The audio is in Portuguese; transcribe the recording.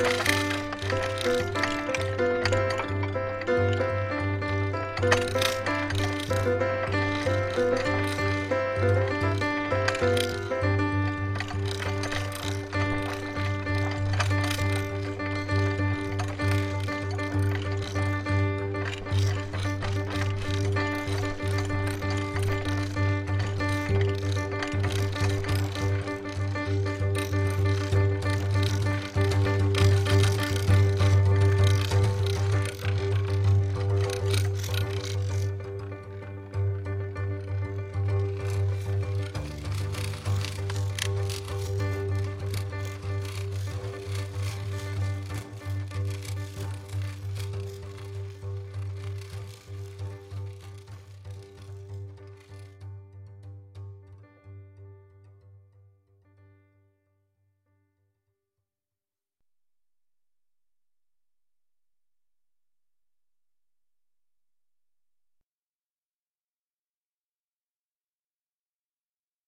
Música